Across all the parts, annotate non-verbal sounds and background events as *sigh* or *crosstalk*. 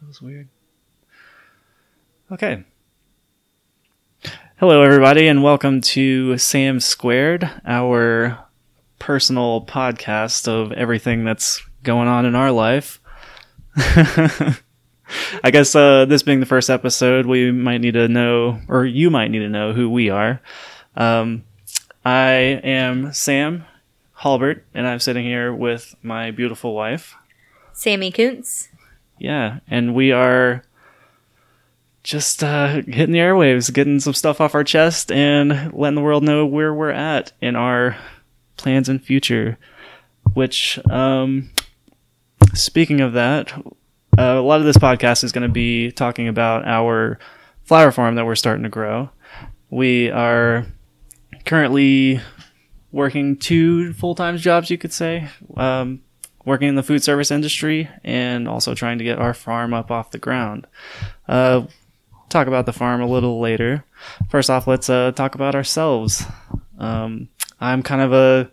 That was weird. Okay. Hello, everybody, and welcome to Sam Squared, our personal podcast of everything that's going on in our life. *laughs* I guess uh, this being the first episode, we might need to know, or you might need to know who we are. Um, I am Sam Halbert, and I'm sitting here with my beautiful wife. Sammy Kuntz. Yeah, and we are just uh, hitting the airwaves, getting some stuff off our chest, and letting the world know where we're at in our plans and future. Which, um, speaking of that, uh, a lot of this podcast is going to be talking about our flower farm that we're starting to grow. We are currently working two full time jobs, you could say. Um, working in the food service industry and also trying to get our farm up off the ground. Uh, talk about the farm a little later. First off, let's uh, talk about ourselves. Um, I'm kind of a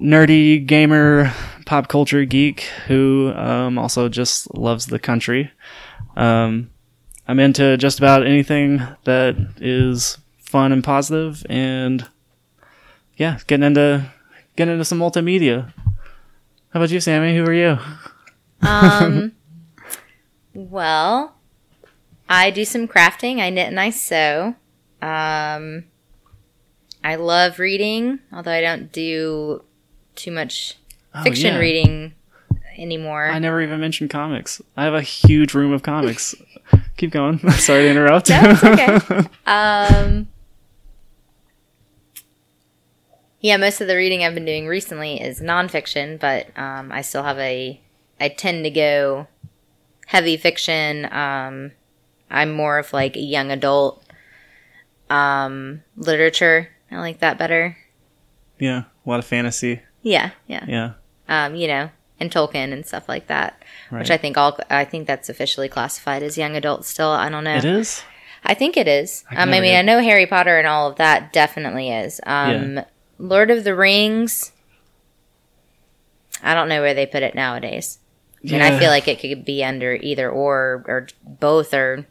nerdy gamer, pop culture geek who um, also just loves the country. Um, I'm into just about anything that is fun and positive, and yeah, getting into getting into some multimedia. How about you, Sammy? Who are you? Um, *laughs* well, I do some crafting. I knit and I sew. Um, I love reading, although I don't do too much Oh, fiction yeah. reading anymore. I never even mentioned comics. I have a huge room of comics. *laughs* Keep going. *laughs* Sorry to interrupt. No, okay. um, yeah, most of the reading I've been doing recently is nonfiction, but um, I still have a. I tend to go heavy fiction. Um, I'm more of like a young adult um, literature. I like that better. yeah, a lot of fantasy. Yeah, yeah. Yeah, Um, you know, and Tolkien and stuff like that, right. which I think all. I think that's officially classified as young adult still. I don't know. it is. I think it is. I Um, I mean, get- I know Harry Potter and all of that definitely is. Um, Lord of the Rings. I don't know where they put it nowadays. I mean, I feel like it could be under either or or both, or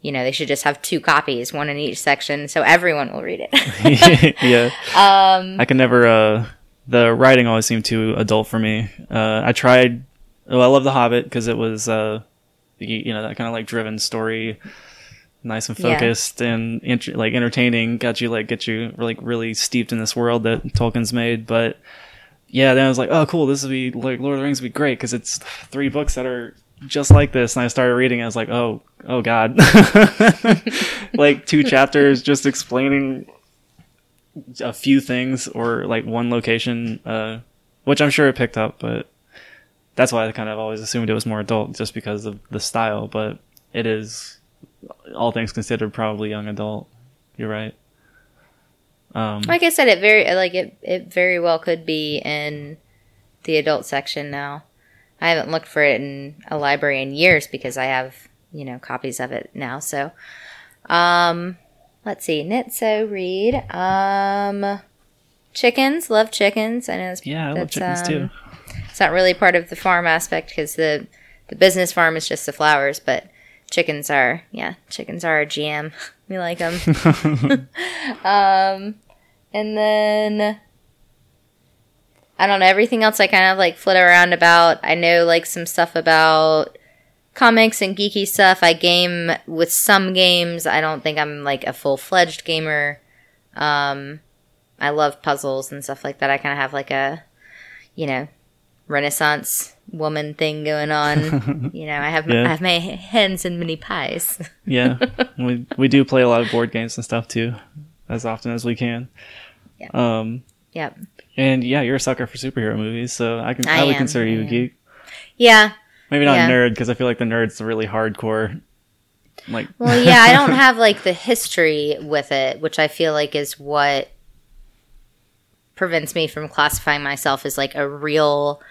you know, they should just have two copies, one in each section, so everyone will read it. *laughs* *laughs* yeah. um, I can never. Uh, the writing always seemed too adult for me. Uh, I tried. Well, I love The Hobbit because it was, uh, you, you know, that kind of like driven story, nice and Yeah. focused and int- like entertaining. Got you like get you like really steeped in this world that Tolkien's made. But yeah, then I was like, oh, cool. This would be like Lord of the Rings would be great because it's three books that are just like this. And I started reading. I was like, oh, oh god, *laughs* like two *laughs* chapters just explaining a few things or like one location, uh, which I'm sure it picked up, but that's why I kind of always assumed it was more adult just because of the style. But it is, all things considered, probably young adult. You're right. Um, like I said, it very like it. It very well could be in the adult section now. I haven't looked for it in a library in years because I have you know copies of it now. So, um, let's see, Nitso read. Um, chickens, love chickens. I know it's, yeah, I love that's, chickens um, too. It's not really part of the farm aspect because the the business farm is just the flowers, but chickens are yeah, chickens are a jam. *laughs* We like them. *laughs* *laughs* um, and then I don't know everything else. I kind of like flit around about. I know like some stuff about comics and geeky stuff. I game with some games. I don't think I'm like a full fledged gamer. Um, I love puzzles and stuff like that. I kind of have like a, you know, Renaissance woman thing going on. *laughs* you know, I have Yeah. I have my hens and mini pies. *laughs* yeah, we we do play a lot of board games and stuff too, as often as we can. Yeah. Um, yep. and yeah, you're a sucker for superhero movies, so I can I I, would am, consider I you a geek. Yeah. Maybe not Yeah. a nerd because I feel like the nerd's are really hardcore. Like, Well, yeah, I don't *laughs* have like the history with it, which I feel like is what prevents me from classifying myself as like a real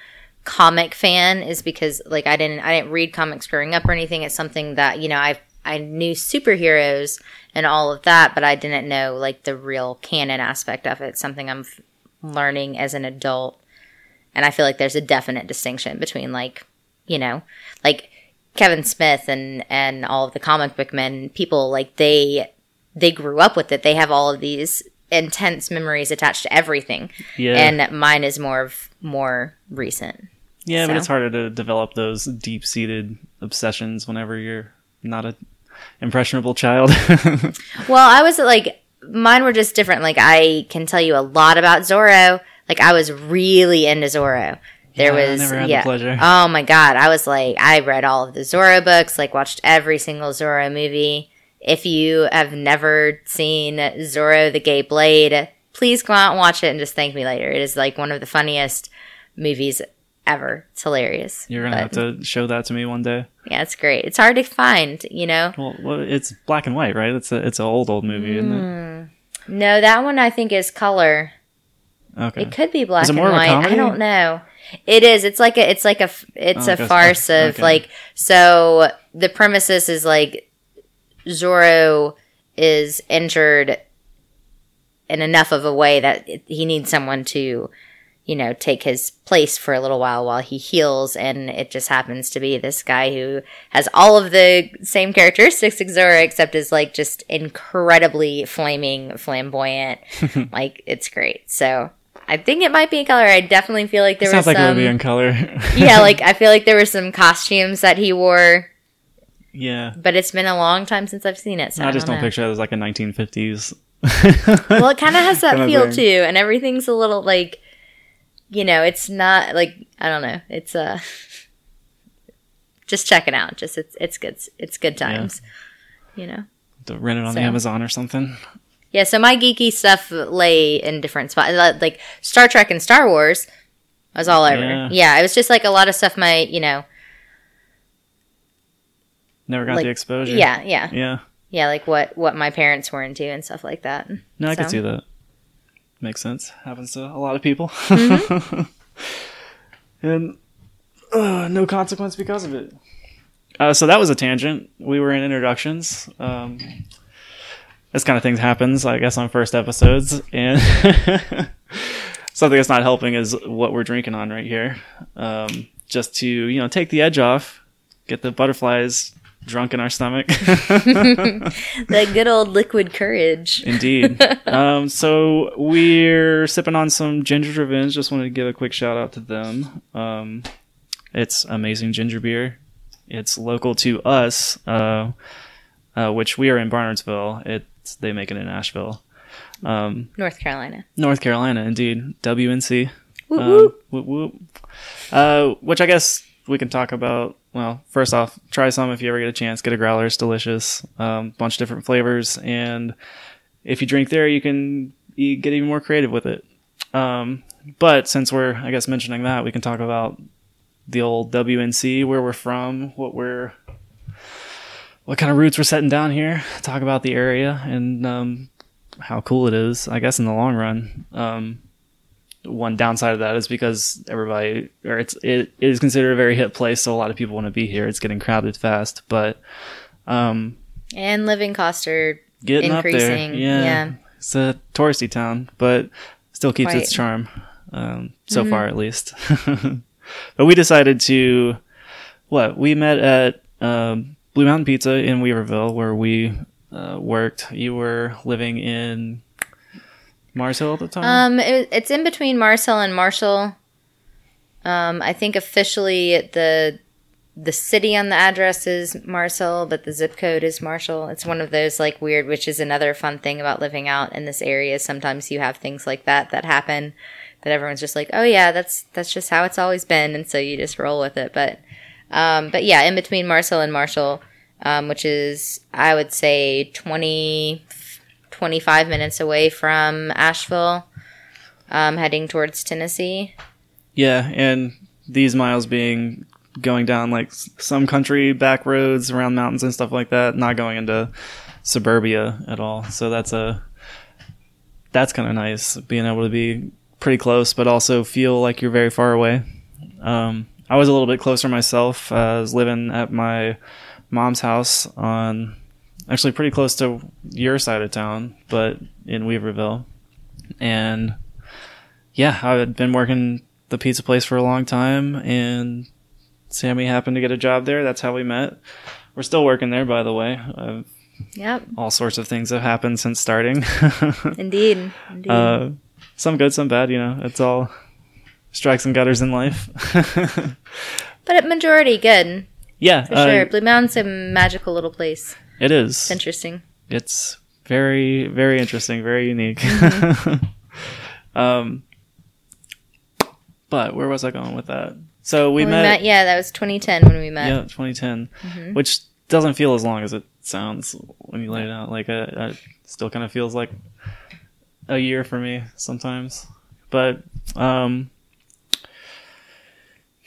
comic fan is because like I didn't I didn't read comics growing up or anything. It's something that, you know, I I knew superheroes and all of that, but I didn't know like the real canon aspect of it. It's something I'm f- learning as an adult. And I feel like there's a definite distinction between like, you know, like Kevin Smith and and all of the comic book men people like they they grew up with it. They have all of these intense memories attached to everything. Yeah. And mine is more of more recent. Yeah, but it's harder to develop those deep seated obsessions whenever you're not a impressionable child. *laughs* Well, I was like mine were just different. Like I can tell you a lot about Zorro. Like I was really into Zorro. There Yeah, was the yeah. pleasure. Oh my god, I was like I read all of the Zorro books, like watched every single Zorro movie. If you have never seen Zorro the Gay Blade, please go out and watch it and just thank me later. It is like one of the funniest movies ever. It's hilarious. you're gonna have to show that to me one day. Yeah, it's great. It's hard to find, you know. Well, it's black and white, right? It's a it's an old old movie, isn't Mm. No, that one I think is color. Okay. It could be black Is it and white. I don't know. It is. It's like a. It's like a. It's Oh, a farce of okay. like. So the premises is like, Zorro is injured in enough of a way that he needs someone to, you know, take his place for a little while while he heals, and it just happens to be this guy who has all of the same characteristics as Zorro, except is like just incredibly flaming, flamboyant. *laughs* like it's great. So I think it might be in color. I definitely feel like there Sounds was like it would be in color. *laughs* yeah, like *laughs* I feel like there were some costumes that he wore, yeah. but it's been a long time since I've seen it. So I, I just don't know. picture it as like a 1950s. Well, it kind of has that feel thing. too, and everything's a little like, you know, it's not like I don't know. It's uh just check it out. Just it's it's good. It's good times. You know. to rent it on So. Amazon or something. Yeah, so my geeky stuff lay in different spots. Like Star Trek and Star Wars was all over. Yeah. Yeah. it was just like a lot of stuff my, you know, Never got Like, the exposure. yeah, yeah. Yeah. Yeah, like what what my parents were into and stuff like that. No, I So. could see that. Makes sense. Happens to a lot of people. Mm-hmm. *laughs* and uh, no consequence because of it. Uh, so that was a tangent. We were in introductions. Um, this kind of thing happens, I guess, on first episodes. And *laughs* something that's not helping is what we're drinking on right here. Um, just to, you know, take the edge off, get the butterflies drunk in our stomach. *laughs* *laughs* That good old liquid courage. Indeed. *laughs* um, so we're sipping on some Ginger Revenge. Just wanted to give a quick shout out to them. Um, it's amazing ginger beer. It's local to us, uh, uh, which we are in Barnardsville. It's they make it in Asheville, um, North Carolina. North Carolina. Indeed, WNC. Whoop, Um, whoop. whoop, whoop. Uh, which I guess we can talk about. Well, first off, try some if you ever get a chance. Get a growler; it's delicious. Um, bunch of different flavors, and if you drink there, you can you get even more creative with it. Um, but since we're, I guess, mentioning that, we can talk about the old WNC, where we're from, what we're, what kind of roots we're setting down here. Talk about the area and um, how cool it is. I guess in the long run. Um, one downside of that is because everybody or it's it is considered a very hip place so a lot of people want to be here it's getting crowded fast but um And living costs are getting Increasing, up there yeah. yeah. it's a touristy town but still keeps its charm um so Mm-hmm. far at least *laughs* but we decided to what we met at um blue mountain pizza in weaverville where we uh, worked you were living in mars hill at the time Um, it, it's in between Mars Hill and Marshall. Um, I think officially the the city on the address is Mars Hill, but the zip code is Marshall. It's one of those like weird, which is another fun thing about living out in this area. Sometimes you have things like that that happen that everyone's just like, oh yeah, that's that's just how it's always been, and so you just roll with it. But um, but yeah, in between Mars Hill and Marshall, um, which is I would say 20, 25 minutes away from Asheville, um, heading towards Tennessee. Yeah, and these miles being going down like some country back roads around mountains and stuff like that, not going into suburbia at all. So that's a that's kind of nice being able to be pretty close, but also feel like you're very far away. Um, I was a little bit closer myself. Uh, I was living at my mom's house on actually pretty close to your side of town, but in Weaverville, and yeah, I had been working the pizza place for a long time and Sammy happened to get a job there. That's how we met. We're still working there, by the way. Uh, Yep. all sorts of things have happened since starting. *laughs* Indeed. Indeed. uh, some good, some bad. You know, it's all strikes and gutters in life. *laughs* but at majority, good. yeah, For uh, sure. Blue Mountain's a magical little place. It is. It's interesting. it's very very interesting very unique *laughs* um but where was i going with that so we When met, Yeah, that was 2010 when we met. yeah 2010 which doesn't feel as long as it sounds when you lay it out like uh it still kind of feels like a year for me sometimes but um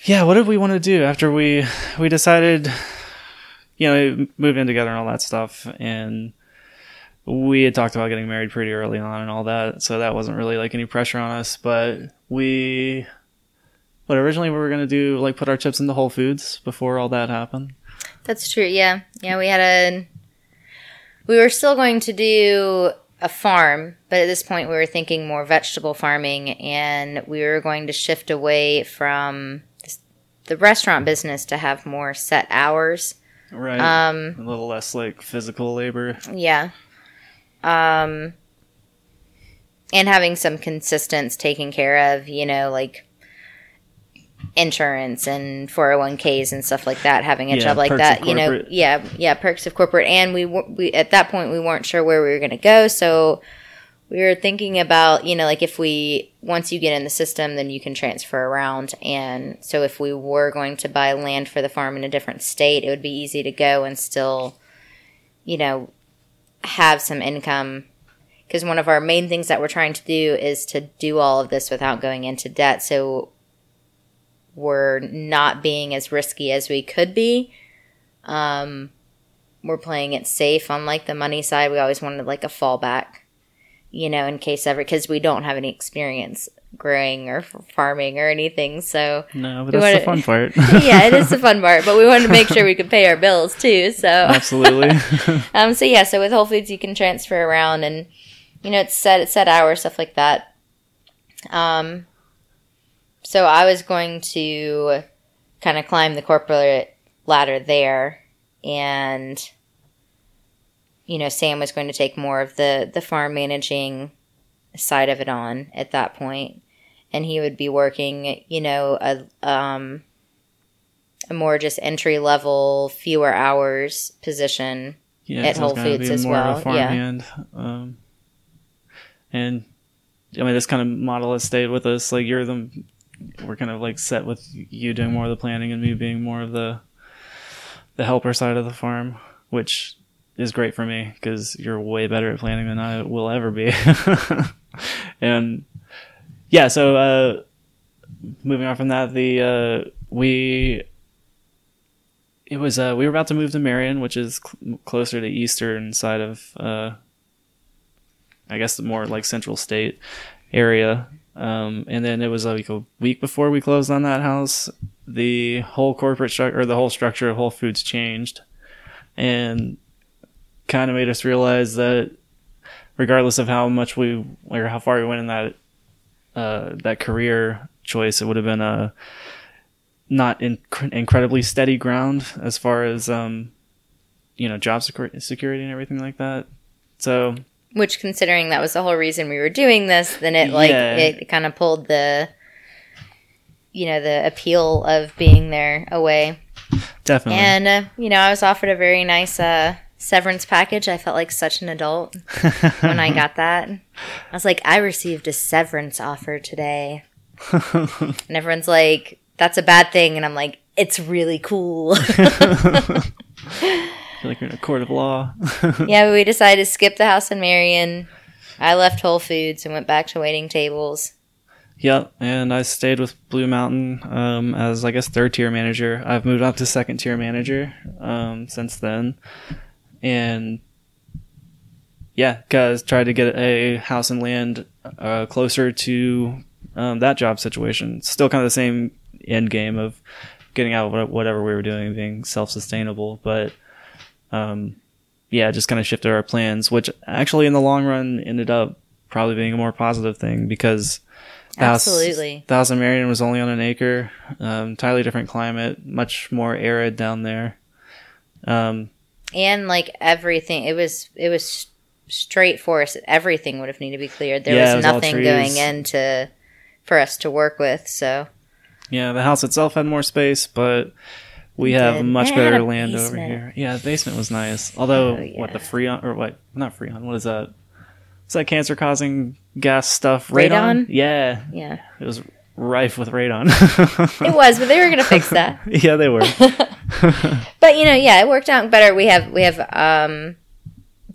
yeah what did we want to do after we we decided you know moved in together and all that stuff and we had talked about getting married pretty early on and all that so that wasn't really like any pressure on us but we but originally we were going to do like put our chips into whole foods before all that happened That's true. Yeah. Yeah, we had a. We were still going to do a farm, but at this point we were thinking more vegetable farming and we were going to shift away from the restaurant business to have more set hours. Right. Um, a little less like physical labor. Yeah. Um and having some consistence taken care of, you know, like insurance and 401ks and stuff like that, having a Yeah, job like that, you know, yeah, yeah, perks of corporate. And we w- we at that point we weren't sure where we were going to go, so we were thinking about, you know, like if we once you get in the system, then you can transfer around. And so if we were going to buy land for the farm in a different state, it would be easy to go and still you know, have some income. Because one of our main things that we're trying to do is to do all of this without going into debt. So we're not being as risky as we could be. Um we're playing it safe. On like the money side we always wanted like a fallback you know in case ever because we don't have any experience growing or farming or anything so no but that's the wanna- fun part *laughs* yeah it is the fun part but we wanted to *laughs* make sure we could pay our bills too so *laughs* absolutely um, so yeah, so with Whole Foods you can transfer around and you know it's set it's set hours stuff like that. Um, so I was going to kind of climb the corporate ladder there, and you know Sam was going to take more of the the farm managing side of it on at that point, and he would be working you know a um a more just entry level fewer hours position yeah, at 'cause I was Whole Foods as more of well, yeah. farmhand. Um, and I mean, this kind of model has stayed with us. Like you're the, we're kind of like set with you doing more of the planning and me being more of the, the helper side of the farm, which is great for me because you're way better at planning than I will ever be. *laughs* and yeah, so uh, moving on from that, the uh, we it was uh we were about to move to Marion, which is cl- closer to eastern side of uh I guess the more like central state area. Um and then it was like a week before we closed on that house, the whole corporate structure or the whole structure of Whole Foods changed and kind of made us realize that regardless of how much we or how far we went in that uh that career choice, it would have been a not in, incredibly steady ground as far as um, you know job secur- security and everything like that. So Which, considering that was the whole reason we were doing this, then it like Yeah. it kind of pulled the, you know, the appeal of being there away. definitely, And uh, you know, I was offered a very nice uh, severance package. I felt like such an adult when I got that. I was like, I received a severance offer today, *laughs* and everyone's like, "That's a bad thing," and I'm like, "It's really cool." *laughs* I feel like you're in a court of law. *laughs* yeah, we decided to skip the house in Marion. I left Whole Foods and went back to waiting tables. yep, and I stayed with Blue Mountain um, as I guess third tier manager. I've moved up to second tier manager um, since then, and yeah, guys tried to get a house and land uh, closer to um, that job situation. Still kind of the same end game of getting out of whatever we were doing, being self sustainable, but um, yeah, just kind of shifted our plans, which actually in the long run ended up probably being a more positive thing because The house- Absolutely. the house in Marion was only on an acre. Um, entirely different climate, much more arid down there. Um, and like everything it was it was straight forest everything would have needed to be cleared there Yeah, was was nothing going into for us to work with so yeah, the house itself had more space, but we have did. much better land over here. Yeah, the basement was nice. Although, Oh, what the yeah. Freon or what? Not Freon. What is that? Is that cancer-causing gas stuff? Radon? Yeah, yeah it was rife with radon. *laughs* it was but they were gonna fix *laughs* that. Yeah, they were. *laughs* but you know yeah it worked out better. We have we have um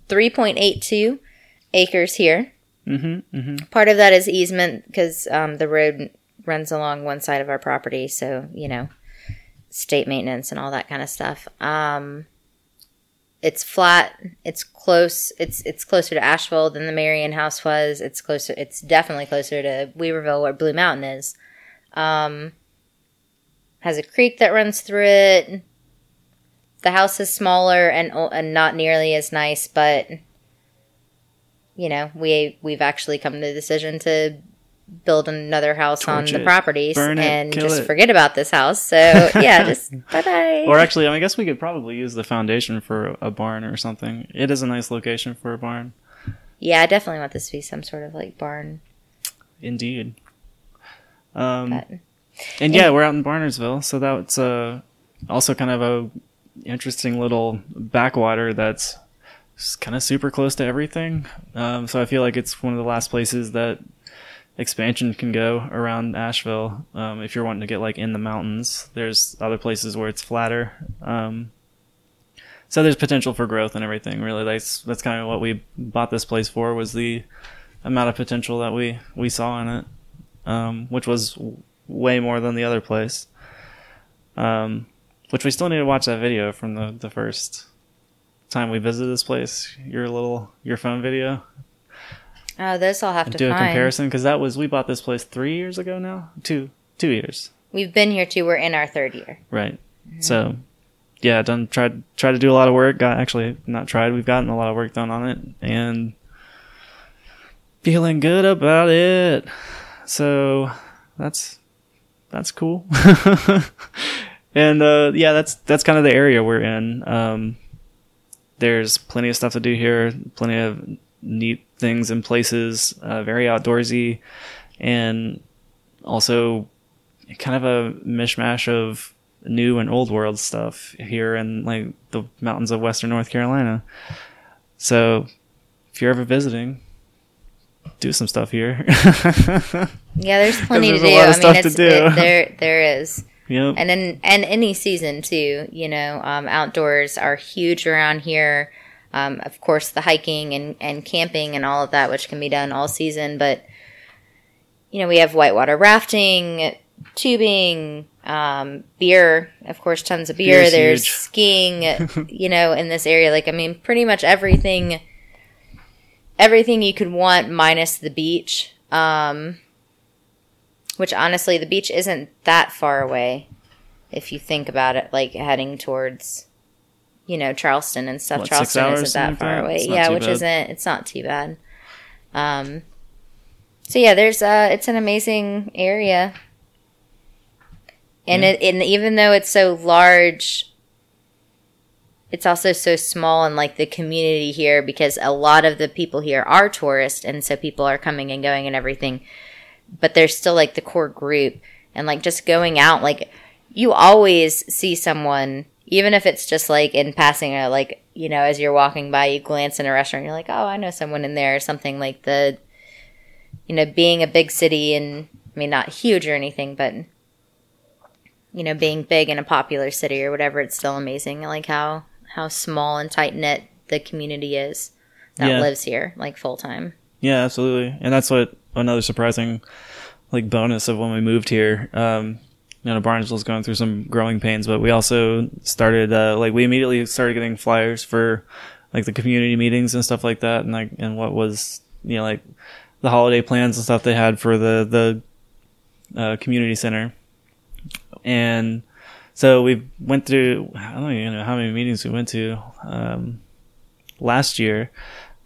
3.82 acres here. Hmm hmm part of that is easement because um, the road runs along one side of our property so you know state maintenance and all that kind of stuff. Um, it's flat it's close it's it's closer to asheville than the marion house was. It's closer it's definitely closer to weaverville where blue mountain is. Um, has a creek that runs through it. The house is smaller and, and not nearly as nice but you know, we we've actually come to the decision to build another house on Torch the it, properties burn it, and just it. forget about this house. So *laughs* yeah, just bye bye. Or actually, I, mean, I guess we could probably use the foundation for a barn or something. It is a nice location for a barn. yeah, I definitely want this to be some sort of like barn. Indeed. Um, But and yeah, we're out in Barnardsville, so that's uh, also kind of a interesting little backwater that's kind of super close to everything. Um, so I feel like it's one of the last places that expansion can go around Asheville. Um, if you're wanting to get like in the mountains, there's other places where it's flatter. Um, so there's potential for growth and everything. Really, that's that's kind of what we bought this place for was the amount of potential that we we saw in it, um, which was way more than the other place. Um, which we still need to watch that video from the the first time we visited this place. Your little your phone video. Oh, this I'll have to Do a find. comparison because that was we bought this place three years ago now. Two two years. We've been here too. We're in our third year. Right. So, yeah, done tried tried to do a lot of work. Got actually not tried. We've gotten a lot of work done on it, and feeling good about it. So that's that's cool. *laughs* and uh, yeah, that's that's kind of the area we're in. Um, there's plenty of stuff to do here. Plenty of neat things and places. Uh, very outdoorsy, and also kind of a mishmash of new and old world stuff here in like the mountains of western North Carolina. So if you're ever visiting, do some stuff here. *laughs* Yeah, there's plenty to there's a do. I mean, to it's. It, there there is. yep. and in and any season too you know um, outdoors are huge around here um, of course the hiking and, and camping and all of that which can be done all season but you know we have whitewater rafting tubing um, beer of course tons of beer Beer's there's huge. *laughs* skiing you know in this area like i mean pretty much everything everything you could want minus the beach um, which honestly the beach isn't that far away if you think about it like heading towards you know charleston and stuff. What, charleston isn't that far away. Yeah which bad. isn't it's not too bad. Um so yeah there's uh it's an amazing area. And Yeah. it and even though it's so large it's also so small in like the community here because a lot of the people here are tourists and so people are coming and going and everything. But there's still like the core group and like just going out like you always see someone even if it's just like in passing or like you know as you're walking by you glance in a restaurant you're like oh i know someone in there or something like the you know being a big city and i mean not huge or anything but you know being big in a popular city or whatever it's still amazing like how how small and tight knit the community is that Yeah. lives here like full time Yeah, absolutely. And that's what another surprising like bonus of when we moved here. Um, you know, Barnesville's going through some growing pains, but we also started uh, like we immediately started getting flyers for like the community meetings and stuff like that, and like and what was you know like the holiday plans and stuff they had for the the uh, community center, and so we went through I don't even know how many meetings we went to um, last year,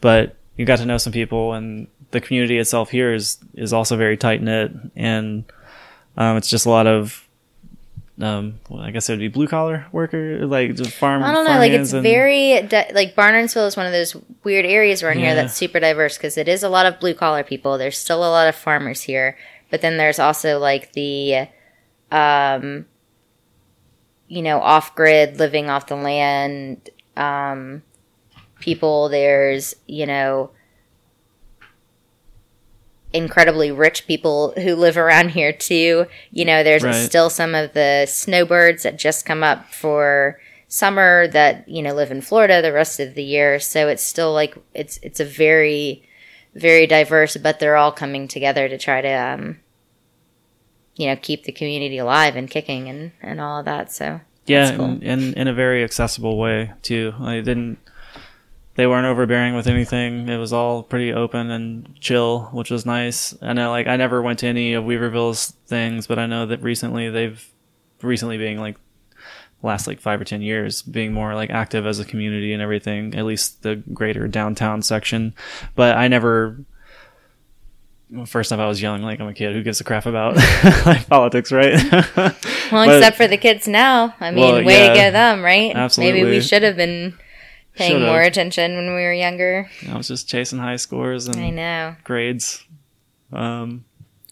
but you got to know some people and the community itself here is is also very tight knit, and um, it's just a lot of. Um, well, I guess it would be blue collar worker, like just farm. I don't know. Like it's and- very di- like Barnardsville is one of those weird areas around here that's super diverse because it is a lot of blue collar people. There's still a lot of farmers here, but then there's also like the, um, you know, off grid living off the land, um, people. There's you know. Incredibly rich people who live around here too. You know, there's Right. still some of the snowbirds that just come up for summer that you know live in Florida the rest of the year. So it's still like it's it's a very very diverse, but they're all coming together to try to um, you know keep the community alive and kicking and and all of that. So yeah, cool. and, and in a very accessible way too. I didn't. They weren't overbearing with anything. It was all pretty open and chill, which was nice. I know, like, I never went to any of Weaverville's things, but I know that recently they've, recently being like last like five or ten years, being more like active as a community and everything. At least the greater downtown section. But I never. First time I was young, like I'm a kid. Who gives a crap about *laughs* like politics, right? well, *laughs* But- except for the kids now. I mean, Well, way yeah. to go them, right? Absolutely. Maybe we should have been paying Should've. more attention when we were younger. I was just chasing high scores and I know. grades. Um,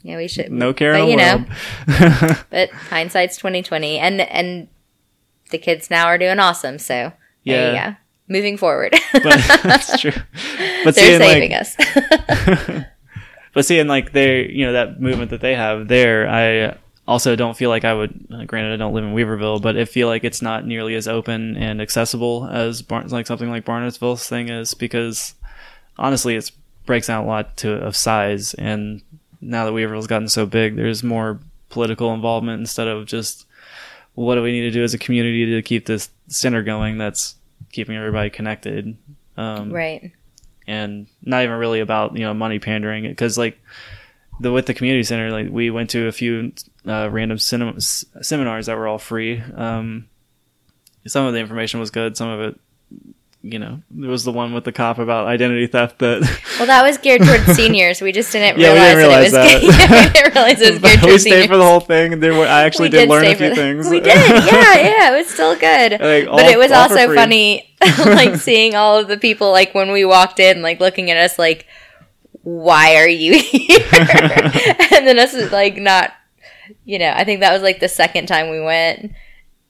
Yeah, we should. no care but, you know, *laughs* but hindsight's twenty twenty, and and the kids now are doing awesome. So Yeah. go. Moving forward, *laughs* but that's true. *laughs* But they're seeing saving like, us. but seeing like they, you know, that movement that they have there, I also don't feel like I would. uh, Granted, I don't live in Weaverville, but I feel like it's not nearly as open and accessible as Barnes, like something like Barnesville's thing is, because honestly, it breaks down a lot to of size. And now that Weaverville's gotten so big, there's more political involvement instead of just what do we need to do as a community to keep this center going that's keeping everybody connected. Um, right. and not even really about you know money pandering because like the with the community center like we went to a few uh, random cinema, s- seminars that were all free um some of the information was good some of it you know there was the one with the cop about identity theft that *laughs* Well, that was geared towards seniors. We just didn't *laughs* Yeah, we realize, didn't that it was. realize that. *laughs* yeah, we didn't realize it was geared we stayed seniors. for the whole thing and there were i actually We did, learn a few the- things We did. Yeah, yeah. It was still good. Like, all- but it was also funny, like seeing all of the people, like when we walked in, like looking at us, like, "Why are you *laughs* here?" and then us is like not, you know. I think that was like the second time we went,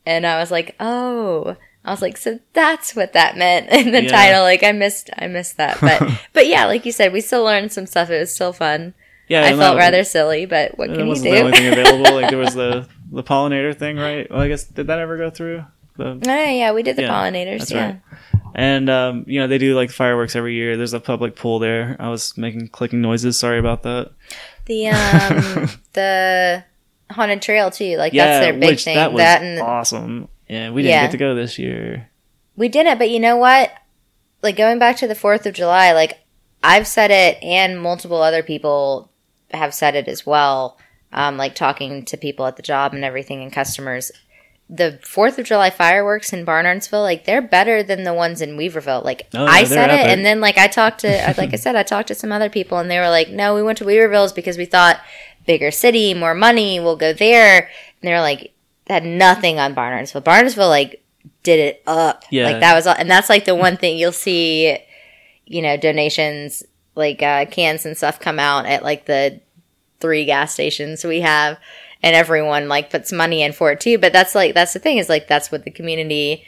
and I was like, "Oh." I was like, so that's what that meant *laughs* in the Yeah. title. Like, I missed, I missed that, but, *laughs* but yeah, like you said, we still learned some stuff. It was still fun. yeah I felt rather silly, but what can you do? the only thing available like there was the the pollinator thing right well i guess did that ever go through the Oh yeah, we did the Yeah, pollinators. yeah. right. And um, you know they do like fireworks every year. There's a public pool there. I was making clicking noises. Sorry about that. The um *laughs* the haunted trail too. Like that's their big which thing. that was That, and awesome. Yeah, we didn't Yeah. get to go this year. we did it, but you know what? Like going back to the Fourth of July, like I've said it, and multiple other people have said it as well. Um, like talking to people at the job and everything, and customers. The Fourth of July fireworks in Barnardsville, like they're better than the ones in Weaverville. Like Oh, yeah, I they're said it, and then like I talked to, *laughs* like I said, I talked to some other people, and they were like, "No, we went to Weaverville's because we thought bigger city, more money, we'll go there." And they were like, had nothing on Barnardsville. Barnardsville like did it up. Yeah. Like that was, all, and that's like the one thing you'll see, you know, donations like uh, cans and stuff come out at like the three gas stations we have, and everyone like puts money in for it too. But that's like that's the thing is like that's what the community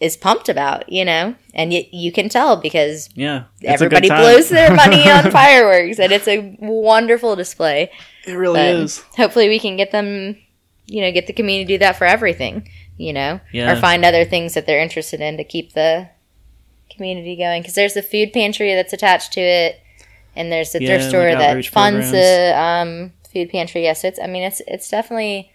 is pumped about, you know, and y- you can tell because Yeah, it's everybody blows their money *laughs* on fireworks, and it's a wonderful display. It really But is. hopefully we can get them, you know, get the community to do that for everything, you know, Yeah. or find other things that they're interested in to keep the community going. Because there's the food pantry that's attached to it, and there's the Yeah, thrift like store that funds programs. the um, food pantry. Yes, it's. I mean, it's it's definitely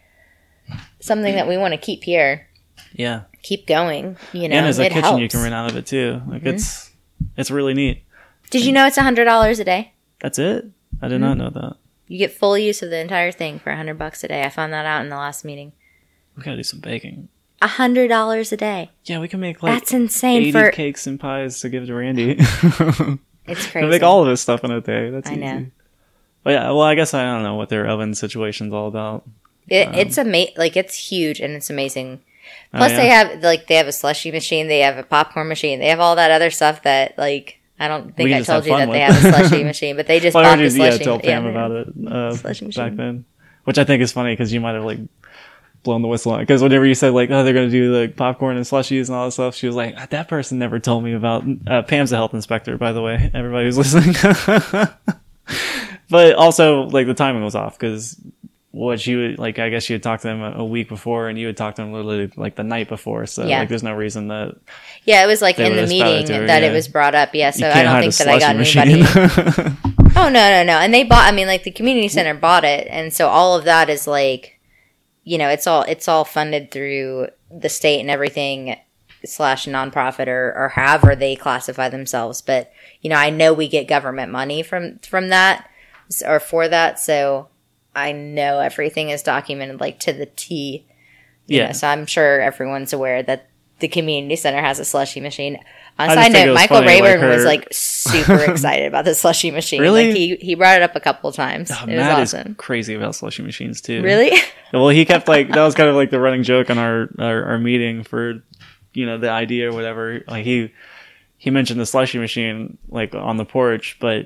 something that we want to keep here, Yeah, keep going. You know, and as a it kitchen, helps. Mm-hmm. you can run out of it too. Like it's it's really neat. Did you know it's a hundred dollars a day? That's it. I did Mm-hmm. not know that. You get full use of the entire thing for a hundred bucks a day. I found that out in the last meeting. We gotta do some baking. A hundred dollars a day. Yeah, we can make like That's insane eighty for cakes and pies to give to Randy. It's *laughs* crazy. make all of this stuff in a day. That's I easy. know. But yeah, well, I guess I don't know what their oven situation's all about. It, Um, it's like it's huge and it's amazing. Oh, Plus, yeah? they have like they have a slushy machine, they have a popcorn machine, they have all that other stuff that like I don't think I told you that they have a *laughs* slushy machine, but they just Well, I bought the you, yeah, slushy. tell Pam yeah, about it uh, *laughs* Slushy back then, which I think is funny because you might have like blown the whistle on because whenever you said like, oh, they're gonna do like popcorn and slushies and all that stuff, she was like, "Ah, that person never told me about. Uh, Pam's a health inspector, by the way. Everybody who's listening. *laughs* but also, like the timing was off because what she would like, I guess she had talked to them a, a week before, and you had talked to them literally like the night before. So Yeah. like, there's no reason that Yeah, it was like in the meeting her, that yeah. it was brought up. Yeah, so I don't think that I got anybody. *laughs* *laughs* Oh no, no, no. And they bought. I mean, like the community center bought it, and so all of that is like, you know, it's all it's all funded through the state and everything slash nonprofit or or however they classify themselves. But you know, I know we get government money from from that or for that, so I know everything is documented like to the T. yeah. know, so I'm sure everyone's aware that the community center has a slushy machine. On I a just side note, Michael funny, like, Rayburn was like super *laughs* excited about the slushy machine. Really? Like he he brought it up a couple times. Oh, it was awesome. is crazy about slushy machines too. Really? *laughs* Well, he kept like that was kind of like the running joke on our, our our meeting for you know the idea or whatever. Like he he mentioned the slushy machine like on the porch, but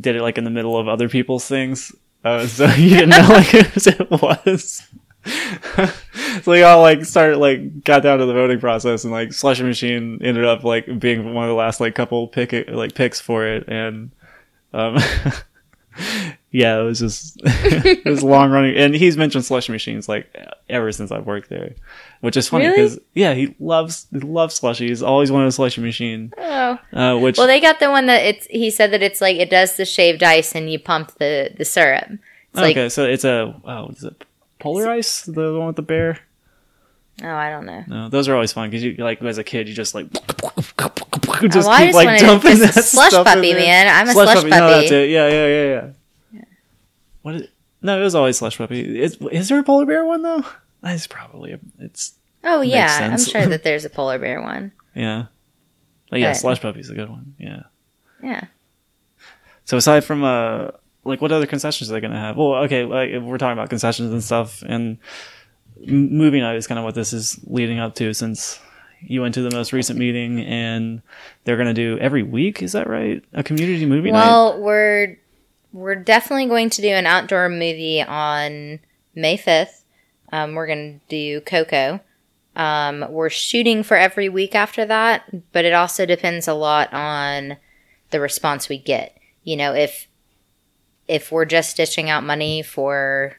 did it like in the middle of other people's things. Uh, so *laughs* you didn't know like *laughs* whose it was. *laughs* so they all like started like got down to the voting process and like slushy machine ended up like being one of the last like couple pick like picks for it and um yeah it was just *laughs* it was long running and he's mentioned slushy machines like ever since I've worked there which is funny Really? because yeah he loves he loves slushies. always wanted a slushy machine oh. uh, which Well, they got the one that it's. He said that it's like it does the shaved ice and you pump the the syrup. It's like okay so it's a oh is it polar ice the one with the bear oh, I don't know. No, those are always fun because you like as a kid you just like *laughs* just oh, I keep like dumping that slush puppy, man. I'm a slush, puppy. No, that's it. Yeah, yeah, yeah, yeah. What? Is, no, it was always slush puppy. Is, is there a polar bear one though? *laughs* That's probably a, it's Oh yeah, I'm sure that *laughs* there's a polar bear one. yeah. But yeah, But- slush puppy's a good one. Yeah. Yeah. So aside from uh, like what other concessions are they gonna have? Well, okay, like we're talking about concessions and stuff, and m- movie night is kind of what this is leading up to since you went to the most recent meeting and they're gonna do every week. Is that right? A community movie night. Well, we're we're definitely going to do an outdoor movie on May fifth. Um, we're going to do Coco. Um, we're shooting for every week after that, but it also depends a lot on the response we get. You know, if if we're just ditching out money for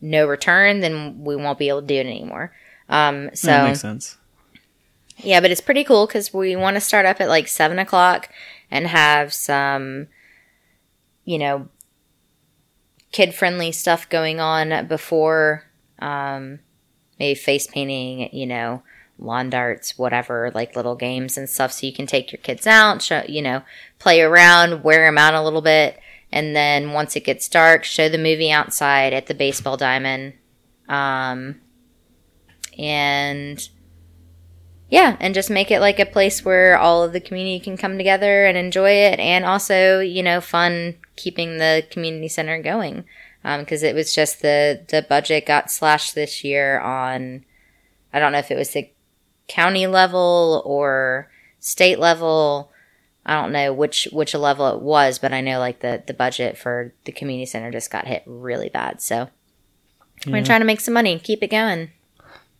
no return, then we won't be able to do it anymore. Um, so that makes sense. yeah, but it's pretty cool because we want to start up at like seven o'clock and have some, you know, kid friendly stuff going on before, um, maybe face painting, you know, lawn darts, whatever, like little games and stuff. So you can take your kids out, show, you know, play around, wear them out a little bit. And then once it gets dark, show the movie outside at the baseball diamond. Um, and yeah, and just make it like a place where all of the community can come together and enjoy it, and also you know fun keeping the community center going um, because it was just the the budget got slashed this year on I don't know if it was the county level or state level. I don't know which which level it was, but I know like the the budget for the community center just got hit really bad. So we're trying to make some money keep it going.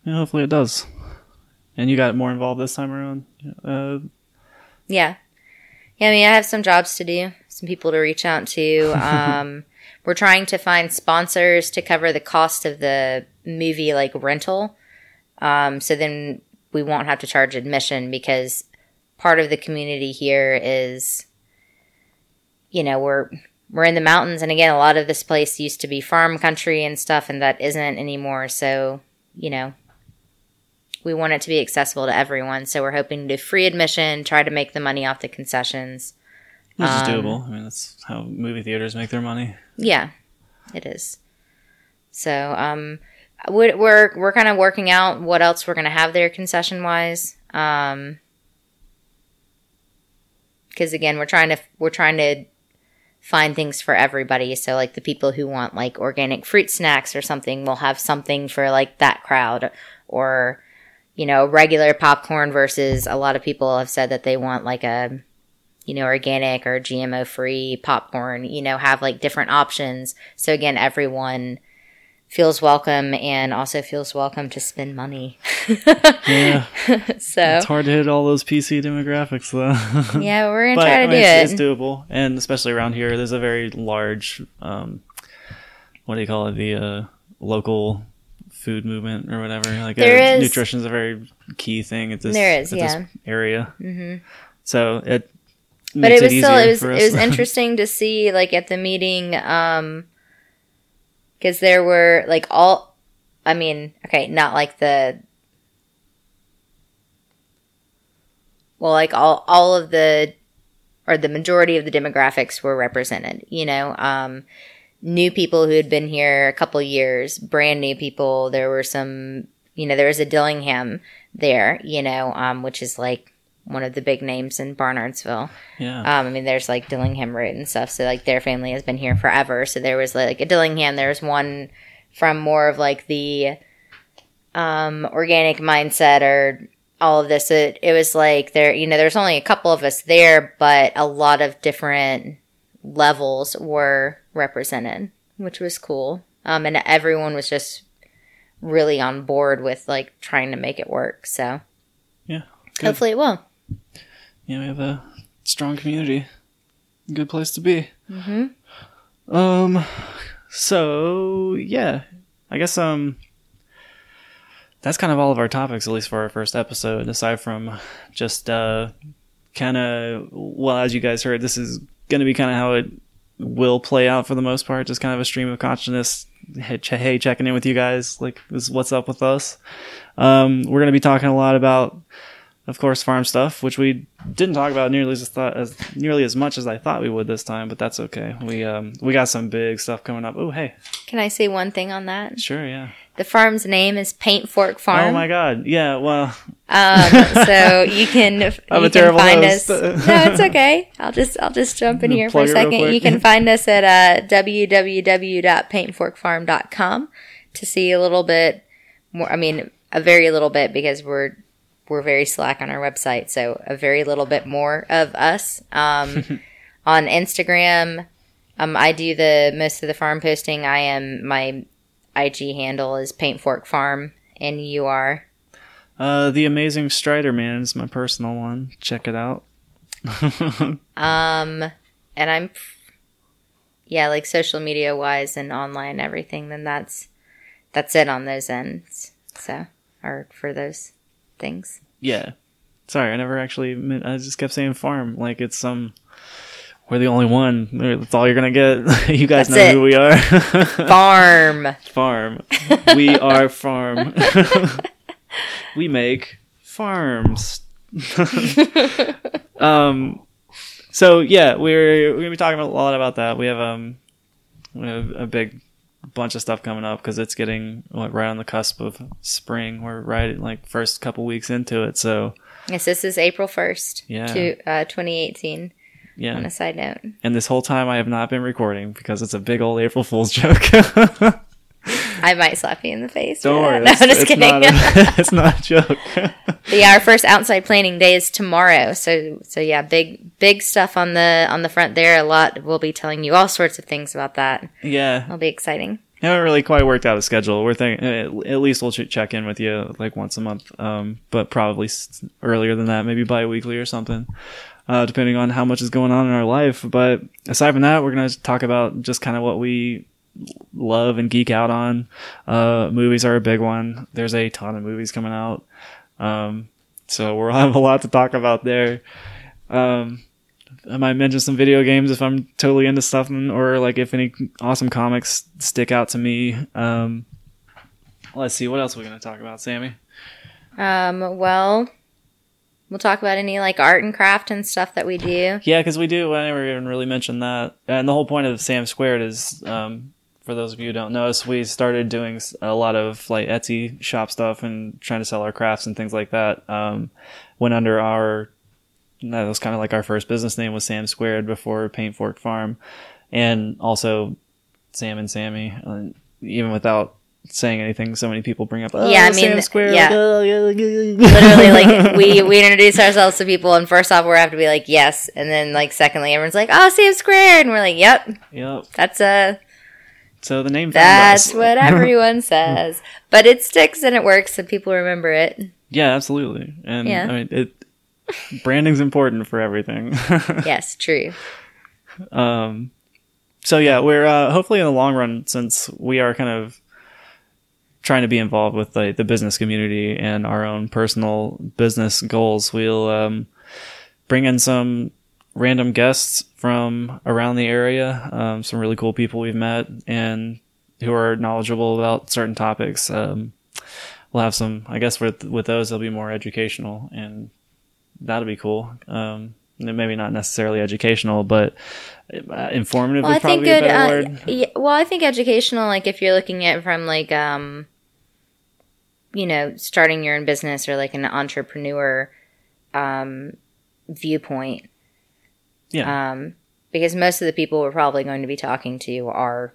Yeah, hopefully it does. And you got more involved this time around. Uh, Yeah. Yeah, I mean, I have some jobs to do, some people to reach out to. *laughs* Um, we're trying to find sponsors to cover the cost of the movie, like rental. Um, so then we won't have to charge admission because part of the community here is, you know, we're we're in the mountains, and again, a lot of this place used to be farm country and stuff, and that isn't anymore. So, you know, we want it to be accessible to everyone. So we're hoping to do free admission, try to make the money off the concessions. which is Um, doable. I mean, that's how movie theaters make their money. Yeah, it is. So um, we're we're, we're kind of working out what else we're going to have there concession wise. Um, because again, we're trying to we're trying to find things for everybody. So like the people who want like organic fruit snacks or something will have something for like that crowd or you know, regular popcorn versus a lot of people have said that they want like a you know, organic or GMO free popcorn, you know, have like different options. So again, everyone feels welcome and also feels welcome to spend money. Yeah, *laughs* so it's hard to hit all those PC demographics though. *laughs* yeah, we're gonna but try I to mean, do it's, it. it's doable, and especially around here, there's a very large, um, what do you call it, the uh, local food movement or whatever. Like There is- nutrition is a very key thing at this, There is, yeah. this area. Mm-hmm. So it, but it was still it was it was *laughs* interesting to see like at the meeting um because there were like all i mean okay not like the well like all all of the or the majority of the demographics were represented you know um new people who had been here a couple years brand new people there were some you know there was a dillingham there you know um which is like one of the big names in barnardsville yeah, um, I mean, there's like Dillingham Road and stuff. So like their family has been here forever. So there was like a Dillingham. There's one from more of like the um, organic mindset or all of this. It, it was like there, you know, there's only a couple of us there, but a lot of different levels were represented, which was cool. Um, and everyone was just really on board with like trying to make it work. So yeah. Good. hopefully it will. yeah, we have a strong community. Good place to be. Mm-hmm. Um. So yeah, I guess um. That's kind of all of our topics, at least for our first episode. Aside from just uh, kind of well, as you guys heard, this is going to be kind of how it will play out for the most part. Just kind of a stream of consciousness. Hey, ch- hey checking in with you guys. Like, is what's up with us? Um, we're going to be talking a lot about of course, farm stuff, which we didn't talk about nearly as as nearly as much as I thought we would this time, but that's okay. We um we got some big stuff coming up. Oh hey, Can I say one thing on that? sure, yeah. The farm's name is Paint Fork Farm. Oh my god, yeah. Well, Um, so you can *laughs* you I'm a can terrible find host. us. *laughs* No, it's okay. I'll just I'll just jump in here for a Plug it real second. You can *laughs* find us at uh, www.paintforkfarm.com to see a little bit more. I mean, a very little bit because we're we're very slack on our website. So a very little bit more of us um, on Instagram. Um, I do the most of the farm posting. I am my IG handle is Paint Fork Farm, and you are. uh, the amazing Strider Man is my personal one. Check it out. *laughs* Um, and I'm, yeah, like social media wise and online everything. Then that's that's it on those ends. So, or for those things. Yeah. Sorry, I never actually. meant. I just kept saying farm like it's some. We're the only one. That's all you're gonna get. *laughs* you guys That's know it. who we are. Farm. *laughs* farm. We are farm. *laughs* we make farms. um. So yeah, we're we're gonna be talking a lot about that. We have um, we have a big bunch of stuff coming up because it's getting like, right on the cusp of spring. We're right like first couple weeks into it. So Yes, this is April first. Yeah. To uh, 2018. Yeah, On a side note. and this whole time I have not been recording because it's a big old April Fool's joke. *laughs* I might slap you in the face. Don't worry. *laughs* No, just kidding. not a, *laughs* it's not a joke. yeah, our first outside planning day is tomorrow. So so yeah, big big stuff on the on the front there. A lot. We'll be telling you all sorts of things about that. yeah, It'll be exciting. I haven't really quite worked out a schedule. We're thinking at least we'll check in with you like once a month, um, but probably earlier than that, maybe bi-weekly or something, uh, depending on how much is going on in our life. But aside from that, we're gonna talk about just kind of what we love and geek out on. Uh, movies are a big one. There's a ton of movies coming out, um, so we'll *laughs* have a lot to talk about there. Um, I might mention some video games if I'm totally into something, or like if any awesome comics stick out to me. Um, let's see, what else are we gonna talk about, Sammy? Um, well, we'll talk about any like art and craft and stuff that we do. Yeah, because we do. I never even really mentioned that. And the whole point of Sam Squared is, um, for those of you who don't know us, we started doing a lot of like Etsy shop stuff and trying to sell our crafts and things like that. Um, went under our that was kind of like our first business name was Sam Squared before Paint Fork Farm, and also Sam and Sammy. Uh, even without saying anything, so many people bring up. Oh, Yeah, I mean, Squared. yeah. oh, yeah, yeah, yeah." Literally, like *laughs* we we introduce ourselves to people, and first off, we have to be like yes, and then like secondly, everyone's like, "Oh, Sam Square, and we're like, "Yep, Yep. that's a So the name. that's what *laughs* everyone says." But it sticks and it works, and people remember it. Yeah, absolutely. And Yeah. I mean, it branding's important for everything. *laughs* Yes, true. um, so yeah, we're uh, hopefully in the long run, since we are kind of trying to be involved with like the business community and our own personal business goals, we'll um, bring in some random guests from around the area, um, some really cool people we've met and who are knowledgeable about certain topics. Um, we'll have some, I guess, with with those, they'll be more educational, and that'll be cool. Um, maybe not necessarily educational, but uh, informative Well, I think probably be a good. Uh, yeah, well, I think educational, like if you're looking at it from like um, you know, starting your own business or like an entrepreneur um viewpoint. Yeah. Um, because most of the people we're probably going to be talking to are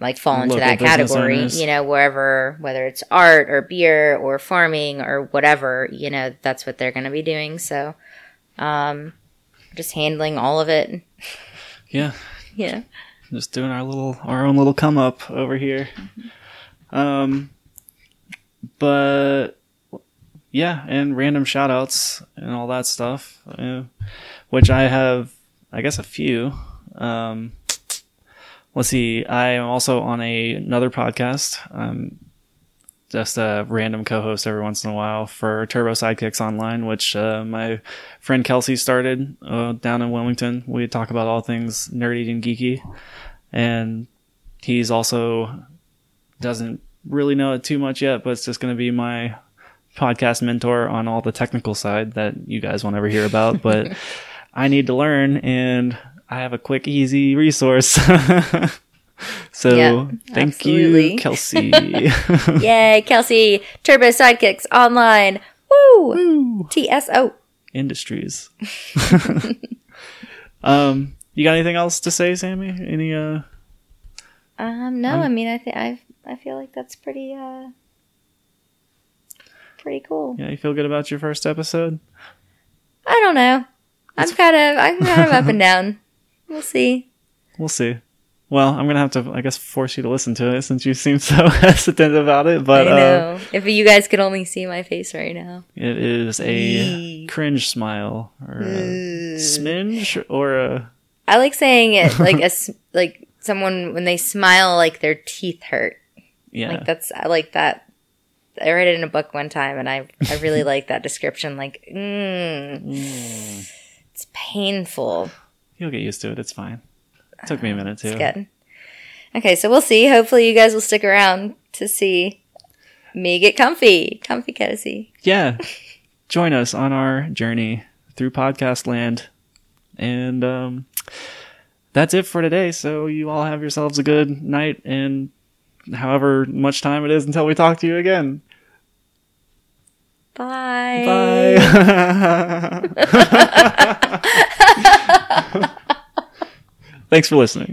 like fall into Local that category, owners. you know, wherever whether it's art or beer or farming or whatever, you know, that's what they're going to be doing. So, um, just handling all of it. yeah. Yeah. just doing our little our own little come up over here um but yeah and random shout outs and all that stuff uh, which i have i guess a few. Um let's see i am also on a another podcast. Um just a random co-host every once in a while for Turbo Sidekicks Online, which uh, my friend Kelsey started uh, down in Wilmington. We talk about all things nerdy and geeky. And he's also doesn't really know it too much yet, but it's just going to be my podcast mentor on all the technical side that you guys won't ever hear about. *laughs* But I need to learn, and I have a quick, easy resource. *laughs* so Yeah, thank absolutely. you, *laughs* Kelsey. Yay, Kelsey! Turbo Sidekicks online. Woo! TSO. Industries. um, you got anything else to say, Sammy? Any uh? Um, no, I mean, I think I I feel like that's pretty uh pretty cool. Yeah, you feel good about your first episode? I don't know. I'm kind of I'm kind of up and *laughs* down. We'll see. We'll see. Well, I'm gonna have to, I guess, force you to listen to it since you seem *laughs* so hesitant about it. But I uh, know. if you guys could only see my face right now. it is a cringe smile or a sminge or a I like saying it like a *laughs* like someone when they smile like their teeth hurt. Yeah. Like that's I like that. I read it in a book one time, and I I really *laughs* like that description. Like, mm, it's painful. You'll get used to it. It's fine. It took me a minute too. It's good. Okay, so we'll see. Hopefully, you guys will stick around to see me get comfy, comfy cozy. Yeah. Join us on our journey through podcast land. And um, that's it for today. So you all have yourselves a good night and however much time it is until we talk to you again. Bye. Bye. *laughs* *laughs* Thanks for listening.